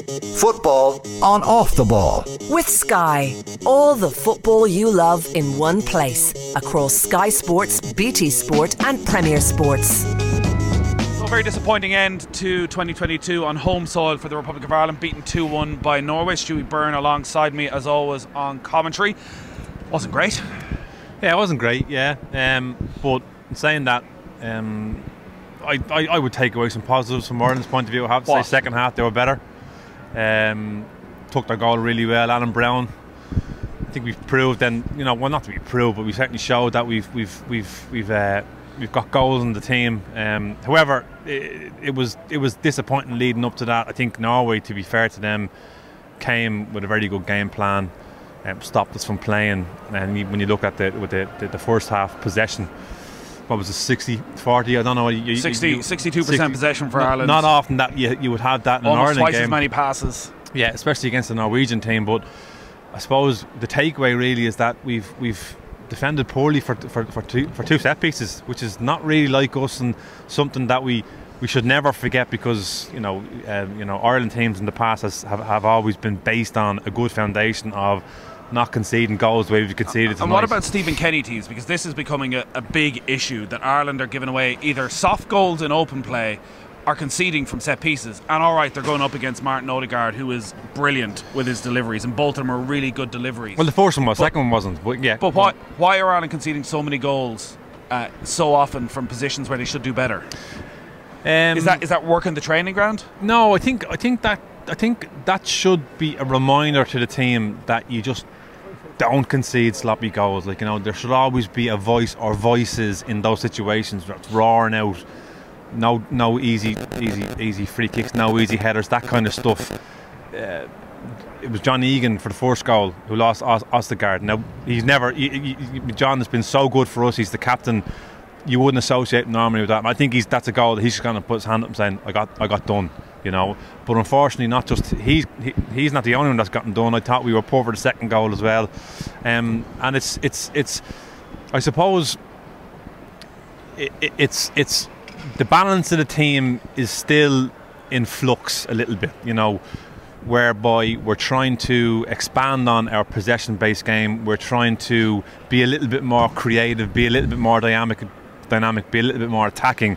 Football on off the ball. With Sky, all the football you love in one place across Sky Sports, BT Sport, and Premier Sports. So, a very disappointing end to 2022 on home soil for the Republic of Ireland, beaten 2 1 by Norway. Stewie Byrne alongside me, as always, on commentary. Wasn't great. Yeah, it wasn't great, yeah. Um, but saying that, um, I, I, I, would take away some positives from Ireland's point of view. I have to what? say, second half they were better. Um, took their goal really well. Alan Browne. I think we've proved, and you know, well, not to be proved, but we certainly showed that we've we've we've we've uh, we've got goals in the team. Um, however, it, it, was it was disappointing leading up to that. I think Norway, to be fair to them, came with a very good game plan, um, stopped us from playing. And when you look at the with the, the, the first half possession, what was it 60 40 I don't know you, 60 you, 62% 60, possession for not, Ireland. not often that you, you would have that in Almost an Ireland twice game. as many passes. Yeah especially against the Norwegian team but I suppose the takeaway really is that we've we've defended poorly for, for, for, two, for two set pieces which is not really like us and something that we we should never forget because you know uh, you know Ireland teams in the past has, have, have always been based on a good foundation of not conceding goals the way we've conceded tonight. And what about Stephen Kenny teams? Because this is becoming a, a big issue that Ireland are giving away either soft goals in open play are conceding from set pieces. And all right, they're going up against Martin Odegaard, who is brilliant with his deliveries, and both of them are really good deliveries. Well, the first one was, but, second one wasn't. But yeah. But why why are Ireland conceding so many goals uh, so often from positions where they should do better? Um, is that is that working the training ground? No, I think I think that I think that should be a reminder to the team that you just don't concede sloppy goals. Like you know, there should always be a voice or voices in those situations that's roaring out. No, no easy, easy, easy free kicks. No easy headers. That kind of stuff. Uh, it was John Egan for the first goal who lost Østigård. Now he's never. He, he, John has been so good for us. He's the captain. You wouldn't associate normally with that. I think he's that's a goal that he's going to put his hand up and saying, "I got, I got done." You know. But unfortunately, not just he's he, he's not the only one that's gotten done. I thought we were poor for the second goal as well, um, and it's it's it's I suppose it, it, it's it's the balance of the team is still in flux a little bit, you know. Whereby we're trying to expand on our possession-based game, we're trying to be a little bit more creative, be a little bit more dynamic, dynamic, be a little bit more attacking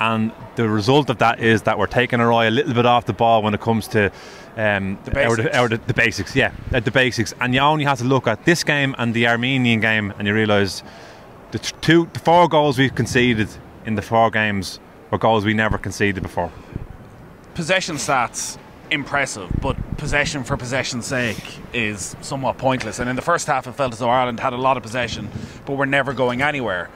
and the result of that is that we're taking our eye a little bit off the ball when it comes to um, the, basics. Our, our, the, basics. Yeah, uh, the basics, and you only have to look at this game and the Armenian game, and you realise the two, the four goals we've conceded in the four games were goals we never conceded before. Possession stats impressive, but possession for possession's sake is somewhat pointless. And in the first half, it felt as though Ireland had a lot of possession, but were never going anywhere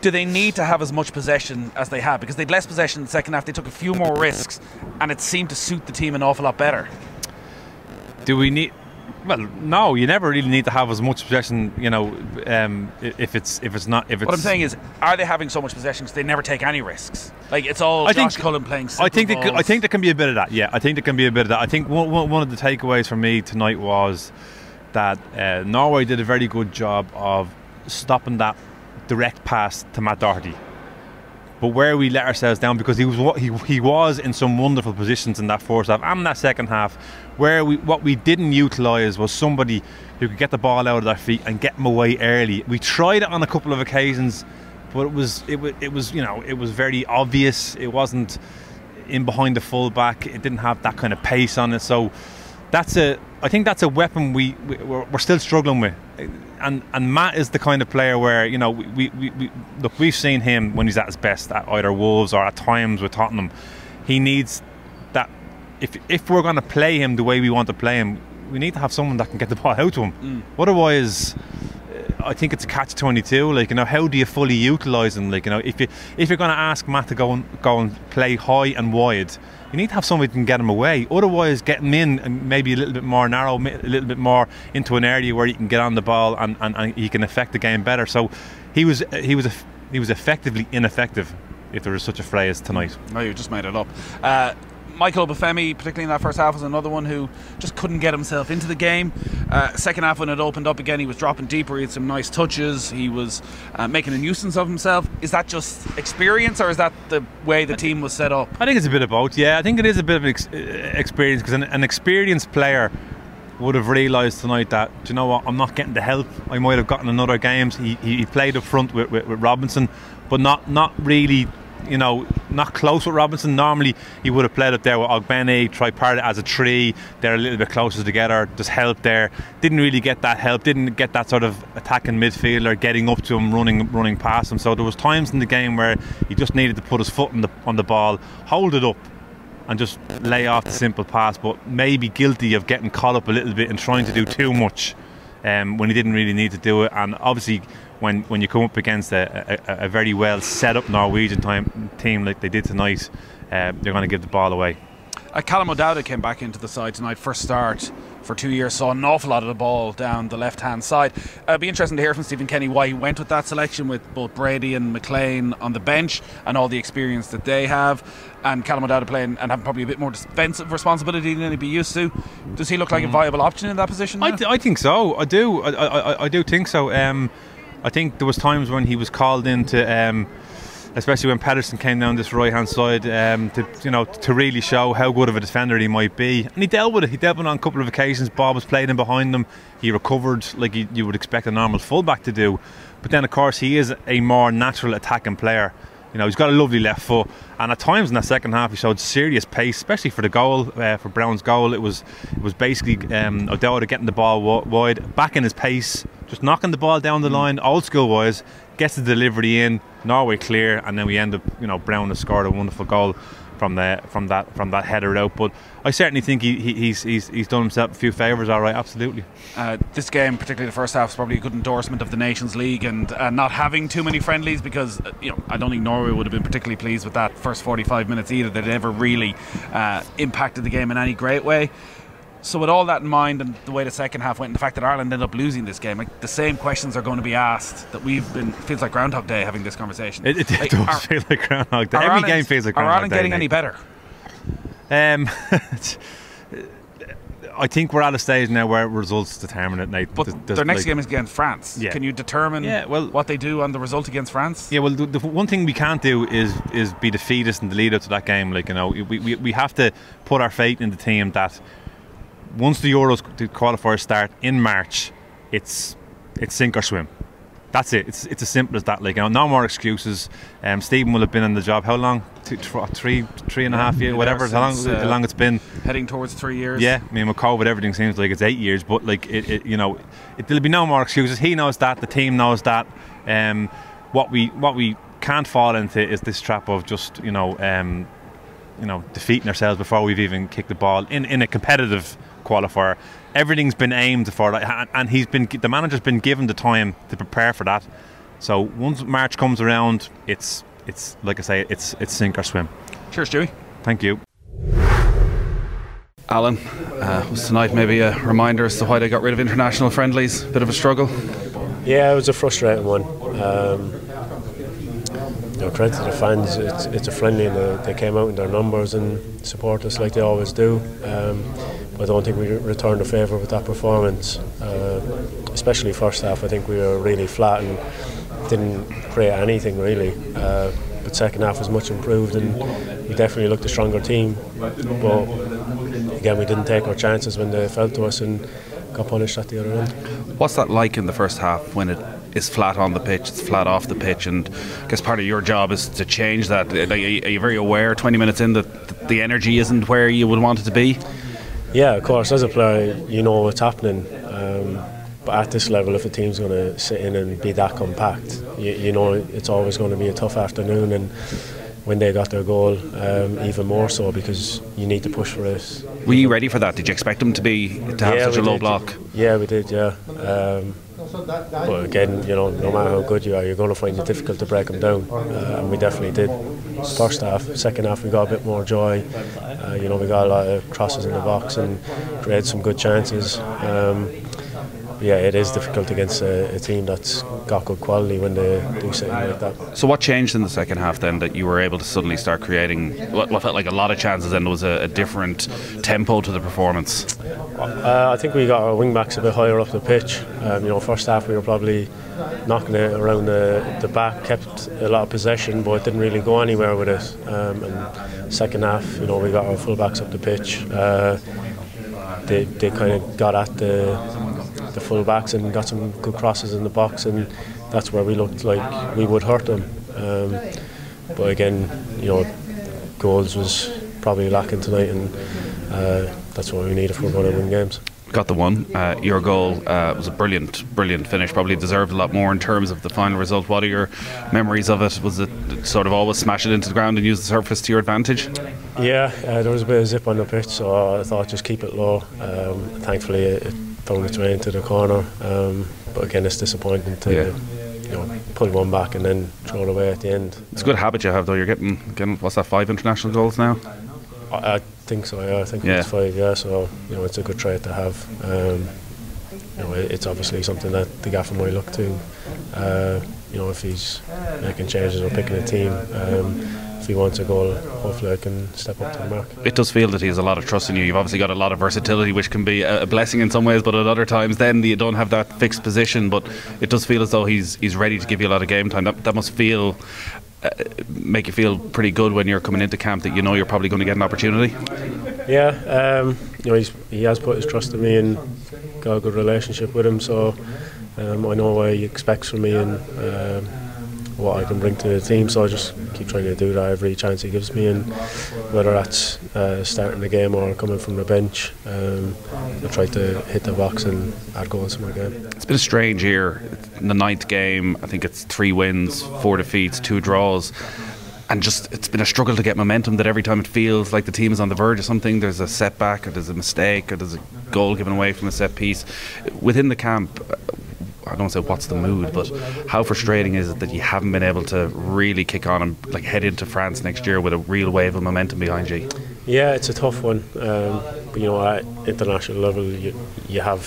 do they need to have as much possession as they have? Because they'd less possession in the second half, they took a few more risks, and it seemed to suit the team an awful lot better. Do we need? Well, no, you never really need to have as much possession. You know, um, if it's if it's not if it's. What I'm saying is, are they having so much possession because they never take any risks? Like it's all I Josh think, Cullen playing. I think they, I think there can be a bit of that. Yeah, I think there can be a bit of that. I think one, one of the takeaways for me tonight was that uh, Norway did a very good job of stopping that direct pass to Matt Doherty. But where we let ourselves down because he was he, he was in some wonderful positions in that first half and that second half, where we what we didn't utilise was somebody who could get the ball out of their feet and get them away early. We tried it on a couple of occasions, but it was it was it was you know it was very obvious. It wasn't in behind the fullback. It didn't have that kind of pace on it. So that's a I think that's a weapon we, we we're still struggling with and and Matt is the kind of player where you know we, we, we, look we've seen him when he's at his best at either Wolves or at times with Tottenham. He needs that if if we're going to play him the way we want to play him, we need to have someone that can get the ball out to him. Mm. Otherwise. I think it's a catch twenty two. Like you know, how do you fully utilise him? Like you know, if you if you're going to ask Matt to go and go and play high and wide, you need to have somebody who can get him away. Otherwise, get him in and maybe a little bit more narrow, a little bit more into an area where he can get on the ball and, and, and he can affect the game better. So he was he was he was effectively ineffective, if there is such a phrase tonight. No, you just made it up. Uh, Michael Obafemi, particularly in that first half, was another one who just couldn't get himself into the game. Uh, second half, when it opened up again, he was dropping deeper. He had some nice touches. He was uh, making a nuisance of himself. Is that just experience, or is that the way the team was set up? I think it's a bit of both. Yeah, I think it is a bit of ex- uh, experience because an, an experienced player would have realised tonight that do you know what I'm not getting the help I might have gotten in other games. He, he played up front with, with, with Robinson, but not not really you know, not close with Robinson. Normally, he would have played up there with Ogbene, try part as a tree. They're a little bit closer together. Just help there. Didn't really get that help. Didn't get that sort of attacking midfielder getting up to him, running, running past him. So there was times in the game where he just needed to put his foot on the on the ball, hold it up, and just lay off the simple pass. But maybe guilty of getting caught up a little bit and trying to do too much um, when he didn't really need to do it. And obviously when when you come up against a, a, a very well set up Norwegian time, team like they did tonight, uh, they're going to give the ball away. Uh, Callum O'Dowda came back into the side tonight, first start for two years, saw an awful lot of the ball down the left hand side. Uh, it'd be interesting to hear from Stephen Kenny why he went with that selection with both Brady and McClean on the bench and all the experience that they have. And Callum O'Dowda playing and having probably a bit more defensive responsibility than he'd be used to. Does he look like a mm. viable option in that position? I, I, think so. I do. I, I, I do think so. Um, I think there was times when he was called in to, um, especially when Pedersen came down this right hand side, um, to you know to really show how good of a defender he might be, and he dealt with it. He dealt with it on a couple of occasions. Bob was playing in behind him. He recovered like he, you would expect a normal fullback to do, but then of course he is a more natural attacking player. You know, he's got a lovely left foot, and at times in that second half, he showed serious pace, especially for the goal, uh, for Browne's goal. It was it was basically um, O'Dowda getting the ball wide, back in his pace, just knocking the ball down the line, old school wise, gets the delivery in, Norway clear, and then we end up, you know, Browne has scored a wonderful goal from the from that from that header out. But I certainly think he, he, he's, he's he's done himself a few favours. All right, absolutely. Uh, this game, particularly the first half, is probably a good endorsement of the Nations League and uh, not having too many friendlies because uh, you know I don't think Norway would have been particularly pleased with that first 45 minutes either. That never really uh, impacted the game in any great way. So with all that in mind and the way the second half went and the fact that Ireland ended up losing this game, like the same questions are going to be asked that we've been feels like Groundhog Day having this conversation. It, it, like, does are, feel like Groundhog Day. Every Ireland, game feels like Groundhog Day. Are Ireland getting any better? Um, I think we're at a stage now where results determine it. Nate. But there's, their next like, game is against France. Yeah. Can you determine yeah, well, what they do on the result against France? Yeah, well, the, the, one thing we can't do is is be defeatist in the lead up to that game. Like you know, we, we, we have to put our faith in the team that once the Euros the qualifiers start in March, it's it's sink or swim. That's it. It's it's as simple as that. Like you know, no more excuses. Um, Stephen will have been in the job how long? Two, three, three and a half years, whatever. How long, uh, how long it's been? Heading towards three years. Yeah, I mean, with COVID, everything seems like it's eight years. But like, it, it you know, it, there'll be no more excuses. He knows that. The team knows that. Um, what we what we can't fall into is this trap of just you know, um, you know, defeating ourselves before we've even kicked the ball in in a competitive qualifier. Everything's been aimed for that, and he's been the manager's been given the time to prepare for that. So once March comes around, it's it's like I say, it's it's sink or swim. Cheers, Joey. Thank you. Alan, uh, was tonight maybe a reminder as to why they got rid of international friendlies? Bit of a struggle. Yeah, it was a frustrating one. Um, you know, credit to the fans. It's, it's a friendly, and they, they, came out in their numbers and support us like they always do. Um, I don't think we returned a favour with that performance, uh, especially first half. I think we were really flat and didn't create anything really. Uh, but second half was much improved and we definitely looked a stronger team. But again, we didn't take our chances when they fell to us and got punished at the other end. What's that like in the first half when it is flat on the pitch, it's flat off the pitch, and I guess part of your job is to change that. Are you very aware 20 minutes in that the energy isn't where you would want it to be? Yeah, of course. As a player, you know what's happening. Um, but at this level, if a team's going to sit in and be that compact, you, you, know it's always going to be a tough afternoon. And when they got their goal, um, even more so because you need to push for it. Were you ready for that? Did you expect them to be to have yeah, such a low did. block? Yeah, we did. Yeah. Um, but again, you know, no matter how good you are, you're going to find it difficult to break them down, uh, and we definitely did. First half, second half, we got a bit more joy. Uh, you know, we got a lot of crosses in the box and created some good chances. Um, yeah, it is difficult against a, a, team that's got good quality when they do something like that. So, what changed in the second half then that you were able to suddenly start creating what, what felt like a lot of chances and there was a, a different tempo to the performance? Uh, I think we got our wing backs a bit higher up the pitch. Um, you know, first half we were probably knocking it around the, the back, kept a lot of possession, but it didn't really go anywhere with it. Um, and second half, you know, we got our full backs up the pitch. Uh, they, they kind of got at the the full backs and got some good crosses in the box, and that's where we looked like we would hurt them. Um, but again, you know, goals was probably lacking tonight, and uh, that's what we need if we're going to win games got the one. Uh, your goal uh, was a brilliant, brilliant finish. Probably deserved a lot more in terms of the final result. What are your memories of it? Was it sort of always smash it into the ground and use the surface to your advantage? Yeah, uh, there was a bit of zip on the pitch, so I thought just keep it low. Um, thankfully, it, it thrown its way into the corner. Um, but again, it's disappointing to. Yeah. You know, pull one back and then throw it away at the end. It's a good habit you have, though. You're getting, getting what's that, five international goals now? I, I think so. Yeah, I think yeah. it's five. Yeah, so you know, it's a good trait to have. Um, you know, it's obviously something that the gaffer might look to. Uh, you know, if he's making changes or picking a team. Um, he wants a goal, hopefully I can step up to the mark. It does feel that he has a lot of trust in you. You've obviously got a lot of versatility, which can be a blessing in some ways, but at other times, then you don't have that fixed position. But it does feel as though he's he's ready to give you a lot of game time. That, that must feel. Uh, make you feel pretty good when you're coming into camp that you know you're probably going to get an opportunity. Yeah, um, you know he has put his trust in me and got a good relationship with him, so um, I know what he expects from me and. Um, what I can bring to the team. So I just keep trying to do that every chance he gives me, and whether that's uh, starting the game or coming from the bench, um, I try to hit the box and add goals to my game. It's been a strange year. In the ninth game, I think it's three wins, four defeats, two draws. And just it's been a struggle to get momentum. That every time it feels like the team is on the verge of something, there's a setback, or there's a mistake, or there's a goal given away from a set piece. Within the camp, I don't say what's the mood, but how frustrating is it that you haven't been able to really kick on and like head into France next year with a real wave of momentum behind you? Yeah, it's a tough one. Um, you know, at international level, you, you have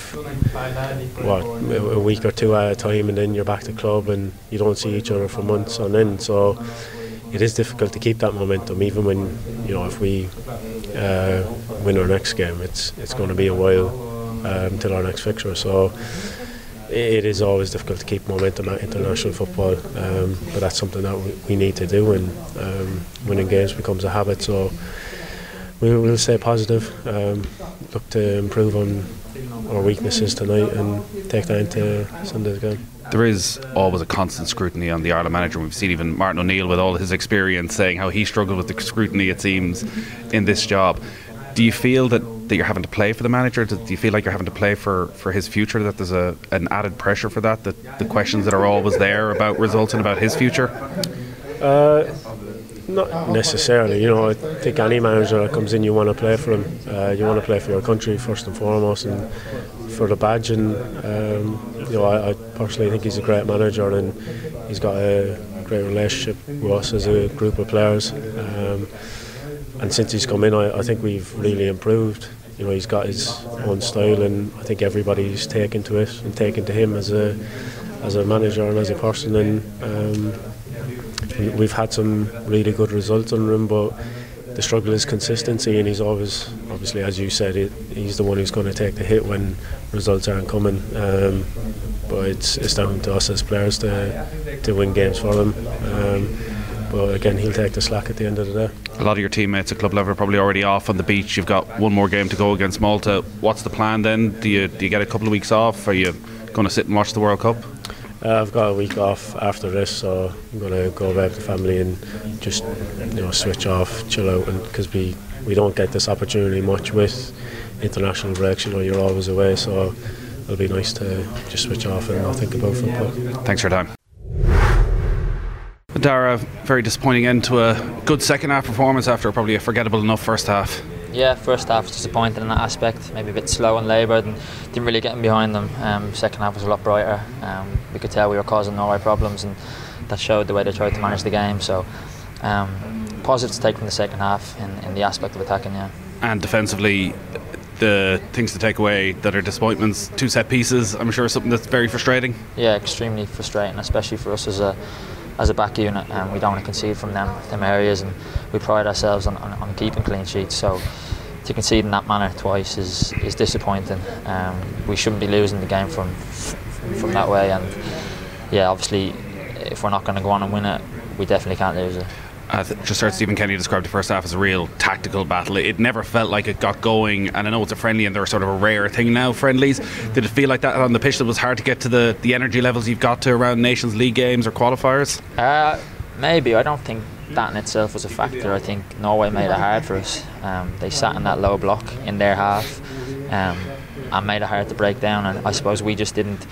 what a week or two at a time, and then you're back to club, and you don't see each other for months on end. So it is difficult to keep that momentum, even when you know if we uh, win our next game, it's it's going to be a while um, our next fixture. So it is always difficult to keep momentum at international football, um, but that's something that we, need to do, and um, winning games becomes a habit. So we will stay positive, um, look to improve on our weaknesses tonight, and take that into Sunday's game. There is always a constant scrutiny on the Ireland manager. We've seen even Martin O'Neill, with all his experience, saying how he struggled with the scrutiny. It seems in this job. Do you feel that that you're having to play for the manager? Do, you feel like you're having to play for, for his future? That there's a an added pressure for that? That the questions that are always there about results and about his future? Uh, not necessarily. You know, I think any manager that comes in, you want to play for him. Uh, you want to play for your country first and foremost, and for the badge. And um, you know, I, I, personally think he's a great manager, and he's got a great relationship with us as a group of players. Um, and since he's come in, I, I think we've really improved you know he's got his own style, and I think everybody's taken to it and taken to him as a as a manager and as a person. And um, we've had some really good results under him, but the struggle is consistency, and he's always, obviously, as you said, it, he's the one who's going to take the hit when results aren't coming. Um, but it's, it's down to us as players to to win games for them. Um, but again, he'll take the slack at the end of the day. A lot of your teammates at club level are probably already off on the beach. You've got one more game to go against Malta. What's the plan then? Do you do you get a couple of weeks off? Are you going to sit and watch the World Cup? Uh, I've got a week off after this, so I'm going to go back to family and just you know switch off, chill out, and because we we don't get this opportunity much with international breaks. You know, you're always away, so it'll be nice to just switch off and not think about football. Thanks for your time. Darragh, very disappointing end to a good second half performance after probably a forgettable enough first half. Yeah, first half was disappointing in that aspect. Maybe a bit slow and laboured and didn't really get in behind them. Um, second half was a lot brighter. Um, we could tell we were causing Norway problems and that showed the way they tried to manage the game. So um, positive to take from the second half in, in the aspect of attacking, yeah. And defensively, the things to take away that are disappointments, two set pieces. I'm sure something that's very frustrating. Yeah, extremely frustrating, especially for us as a as a back unit, and we don't want to concede from them them areas, and we pride ourselves on, on, on keeping clean sheets. So to concede in that manner twice is is disappointing. Um, we shouldn't be losing the game from from that way, and yeah, obviously, if we're not going to go on and win it, we definitely can't lose it. Uh, just heard Stephen Kenny describe the first half as a real tactical battle. It never felt like it got going, and I know it's a friendly and they're sort of a rare thing now, friendlies. Did it feel like that on the pitch that was hard to get to the, the energy levels you've got to around Nations League games or qualifiers? Uh, maybe. I don't think that in itself was a factor. I think Norway made it hard for us. Um, they sat in that low block in their half um, and made it hard to break down, and I suppose we just didn't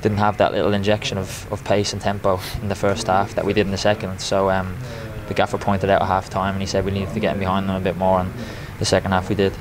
didn't have that little injection of, of pace and tempo in the first half that we did in the second. So um, the gaffer pointed out at half time and he said we needed to get in behind them a bit more and the second half we did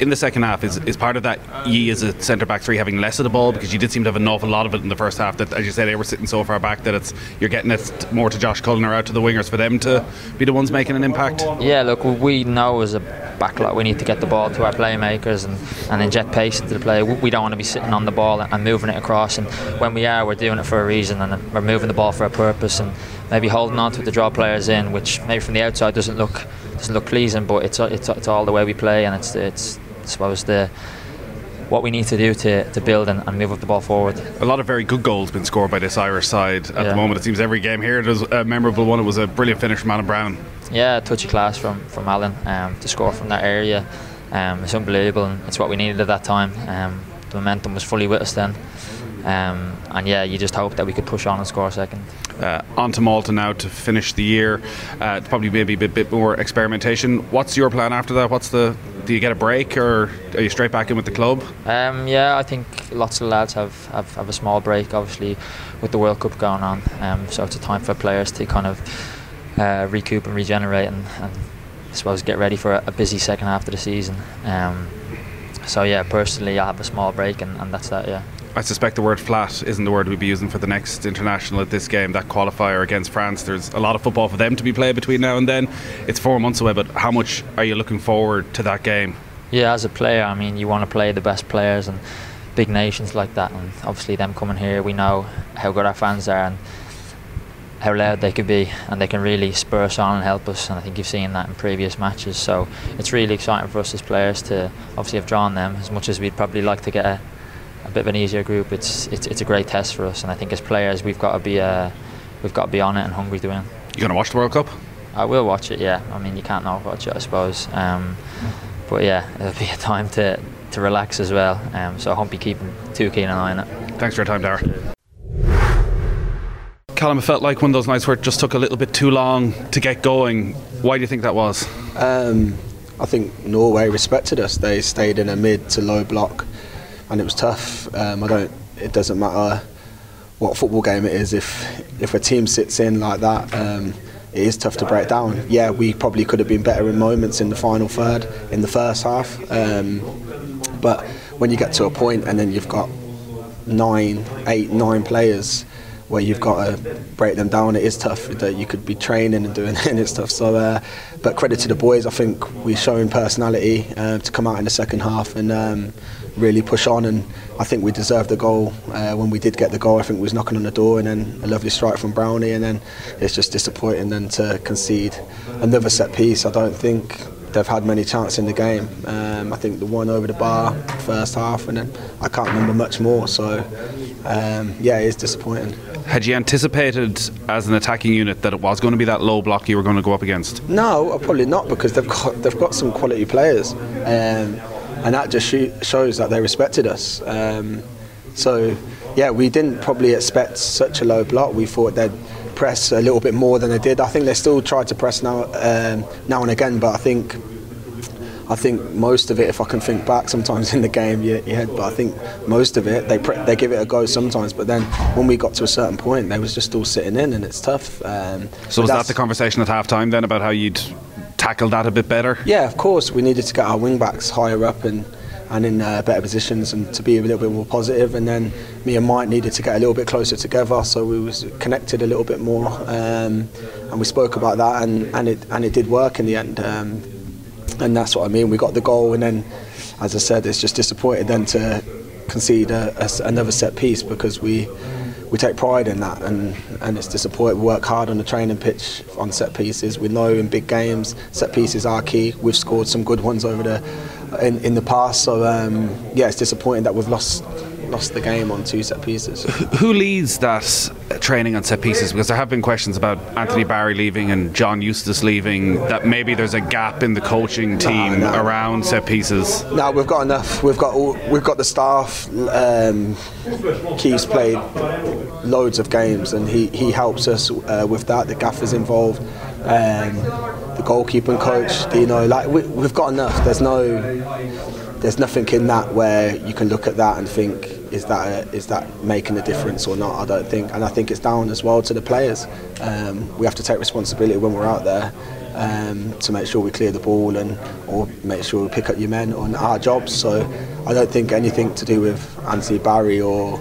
in the second half is, is part of that ye as a centre back three having less of the ball because you did seem to have an awful lot of it in the first half that as you said they were sitting so far back that it's you're getting it more to Josh Cullen or out to the wingers for them to be the ones making an impact. Yeah look we know as a backline we need to get the ball to our playmakers and, and inject pace into the play. We don't want to be sitting on the ball and moving it across and when we are we're doing it for a reason and we're moving the ball for a purpose and maybe holding on to the draw players in, which maybe from the outside doesn't look doesn't look pleasing, but it's it's, it's all the way we play, and it's it's I suppose the what we need to do to, to build and, and, move up the ball forward. A lot of very good goals been scored by this Irish side at yeah. the moment. It seems every game here there's a memorable one. It was a brilliant finish from Alan Browne. Yeah, touchy class from from Alan um, to score from that area. Um, it's unbelievable, and it's what we needed at that time. Um, the momentum was fully with us then. Um, and yeah, you just hope that we could push on and score a second. Uh, on to Malta now to finish the year. Uh, probably maybe a bit, bit, more experimentation. What's your plan after that? What's the? Do you get a break or are you straight back in with the club? Um, yeah, I think lots of lads have, have, have, a small break, obviously, with the World Cup going on. Um, so it's a time for players to kind of uh, recoup and regenerate and, and, I suppose get ready for a, a busy second half of the season. Um, so yeah, personally, I have a small break and, and that's that. Yeah. I suspect the word flat isn't the word we'd be using for the next international at this game, that qualifier against France. There's a lot of football for them to be played between now and then. It's four months away, but how much are you looking forward to that game? Yeah, as a player, I mean, you want to play the best players and big nations like that, and obviously them coming here, we know how good our fans are and how loud they could be, and they can really spur us on and help us. And I think you've seen that in previous matches. So it's really exciting for us as players to obviously have drawn them as much as we'd probably like to get a a bit of an easier group, it's, it's it's a great test for us. And I think as players, we've got to be uh, we've got to be on it and hungry to win. You gonna watch the World Cup? I will watch it. Yeah, I mean you can't not watch it, I suppose. Um, but yeah, it'll be a time to to relax as well. Um, so I hope you keep too keen an eye on it. Thanks for your time, Darragh. Callum, it felt like one of those nights where it just took a little bit too long to get going. Why do you think that was? Um, I think Norway respected us. They stayed in a mid to low block and it was tough. Um, I don't. It doesn't matter what football game it is. If if a team sits in like that, um, it is tough to break down. Yeah, we probably could have been better in moments in the final third, in the first half. Um, but when you get to a point and then you've got nine, eight, nine players where you've got to break them down. It is tough. That you could be training and doing, and it's tough. So, uh, but credit to the boys. I think we've shown personality uh, to come out in the second half and um, really push on. And I think we deserved the goal uh, when we did get the goal. I think we was knocking on the door, and then a lovely strike from Brownie, and then it's just disappointing then to concede another set piece. I don't think they've had many chances in the game. Um, I think the one over the bar first half, and then I can't remember much more. So um, yeah, it is disappointing. Had you anticipated as an attacking unit that it was going to be that low block you were going to go up against? No, probably not because they've got they've got some quality players, um, and that just shows that they respected us. Um, so yeah, we didn't probably expect such a low block. We thought they'd press a little bit more than they did. I think they still tried to press now um, now and again, but I think I think most of it, if I can think back, sometimes in the game, you had, but I think most of it, they pre- they give it a go sometimes. But then when we got to a certain point, they was just all sitting in, and it's tough. Um, so was that the conversation at halftime then about how you'd tackle that a bit better? Yeah, of course. We needed to get our wing backs higher up and and in uh, better positions and to be a little bit more positive. and then me and Mike needed to get a little bit closer together so we was connected a little bit more um, and we spoke about that and, and it and it did work in the end um, and that's what I mean. We got the goal, and then, as I said, it's just disappointed then to concede a, a, another set piece because we we take pride in that, and, and it's disappointing. We work hard on the training pitch on set pieces. We know in big games set pieces are key. We've scored some good ones over the in, in the past, so um, yeah, it's disappointing that we've lost lost the game on two set pieces. Who leads that training on set pieces? Because there have been questions about Anthony Barry leaving and John Eustace leaving. That maybe there's a gap in the coaching team no, no. around set pieces. No, we've got enough. We've got all, we've got the staff. Um, Keith's played loads of games, and he, he helps us uh, with that. The gaffer's involved. Um, the goalkeeping coach, you know, like we, we've got enough. There's no, there's nothing in that where you can look at that and think is that a, is that making a difference or not? I don't think, and I think it's down as well to the players. Um, we have to take responsibility when we're out there um, to make sure we clear the ball and or make sure we pick up your men on our jobs. So I don't think anything to do with Anthony Barry or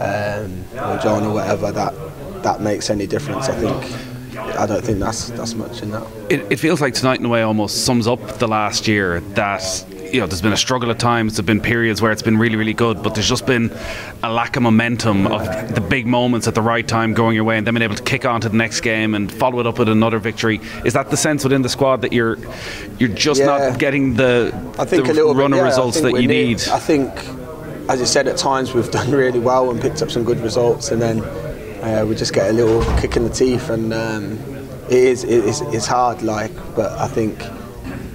um, or John or whatever that that makes any difference. I think. I don't think that's that's much in that. It, it feels like tonight in a way almost sums up the last year that you know, there's been a struggle at times. There've been periods where it's been really, really good, but there's just been a lack of momentum of the big moments at the right time going your way, and then being able to kick on to the next game and follow it up with another victory. Is that the sense within the squad that you're you're just yeah. not getting the, I think the a little run bit, yeah, results that you need? I think, as you said, at times we've done really well and picked up some good results, and then uh, we just get a little kick in the teeth, and um, it is it is it's hard, like, but I think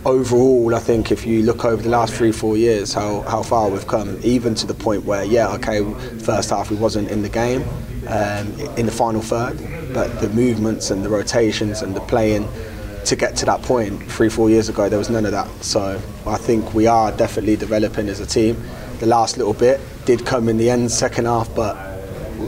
overall, I think if you look over the last three, four years, how, how far we've come, even to the point where, yeah, okay, first half we wasn't in the game, um, in the final third, but the movements and the rotations and the playing to get to that point three, four years ago, there was none of that. So I think we are definitely developing as a team. The last little bit did come in the end, second half, but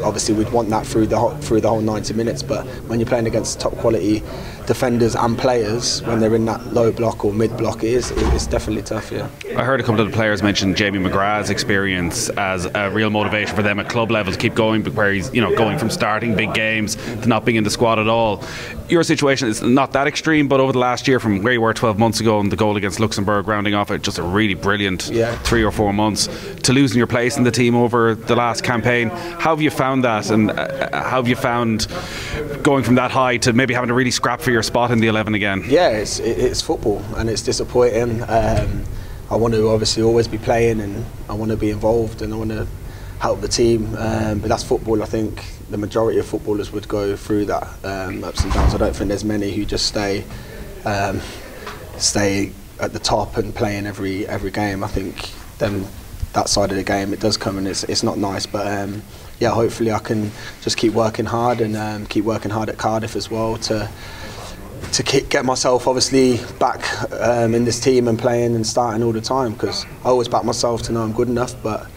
obviously we'd want that through the whole, through the whole 90 minutes. But when you're playing against top quality defenders and players, when they're in that low block or mid block, it is it's definitely tough. Yeah. I heard a couple of the players mention Jamie McGrath's experience as a real motivation for them at club level to keep going, where he's you know going from starting big games to not being in the squad at all. Your situation is not that extreme, but over the last year, from where you were 12 months ago and the goal against Luxembourg, rounding off it, just a really brilliant yeah. three or four months to losing your place in the team over the last campaign. How have you found that, and uh, how have you found going from that high to maybe having to really scrap for your spot in the 11 again? Yeah, it's, it's football and it's disappointing. Um, I want to obviously always be playing and I want to be involved and I want to help the team. Um, but that's football. I think the majority of footballers would go through that um, ups and downs. I don't think there's many who just stay um, stay at the top and playing every every game. I think them that side of the game it does come and it's it's not nice, but. Um, yeah, hopefully I can just keep working hard and um, keep working hard at Cardiff as well to to get myself obviously back um, in this team and playing and starting all the time because I always back myself to know I'm good enough, but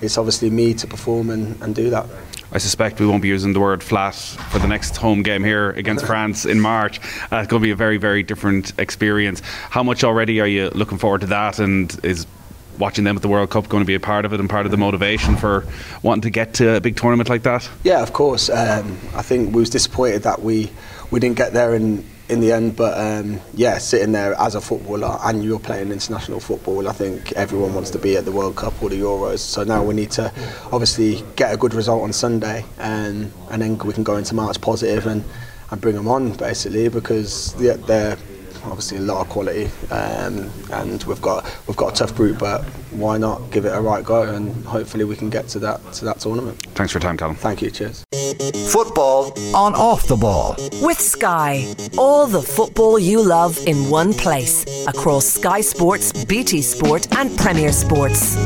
it's obviously me to perform and, and do that. I suspect we won't be using the word flat for the next home game here against France in March. Uh, it's going to be a very, very different experience. How much already are you looking forward to that? And is watching them at the World Cup going to be a part of it and part of the motivation for wanting to get to a big tournament like that? Yeah, of course. Um, I think we was disappointed that we we didn't get there in in the end. But um, yeah, sitting there as a footballer and you're playing international football, I think everyone wants to be at the World Cup or the Euros. So now we need to obviously get a good result on Sunday, and and then we can go into March positive and and bring them on basically because they're obviously a lot of quality, um, and we've got we've got a tough group. But why not give it a right go, and hopefully we can get to that to that tournament. Thanks for your time, Callum. Thank you. Cheers. Football on off the ball with Sky. All the football you love in one place across Sky Sports, BT Sport, and Premier Sports.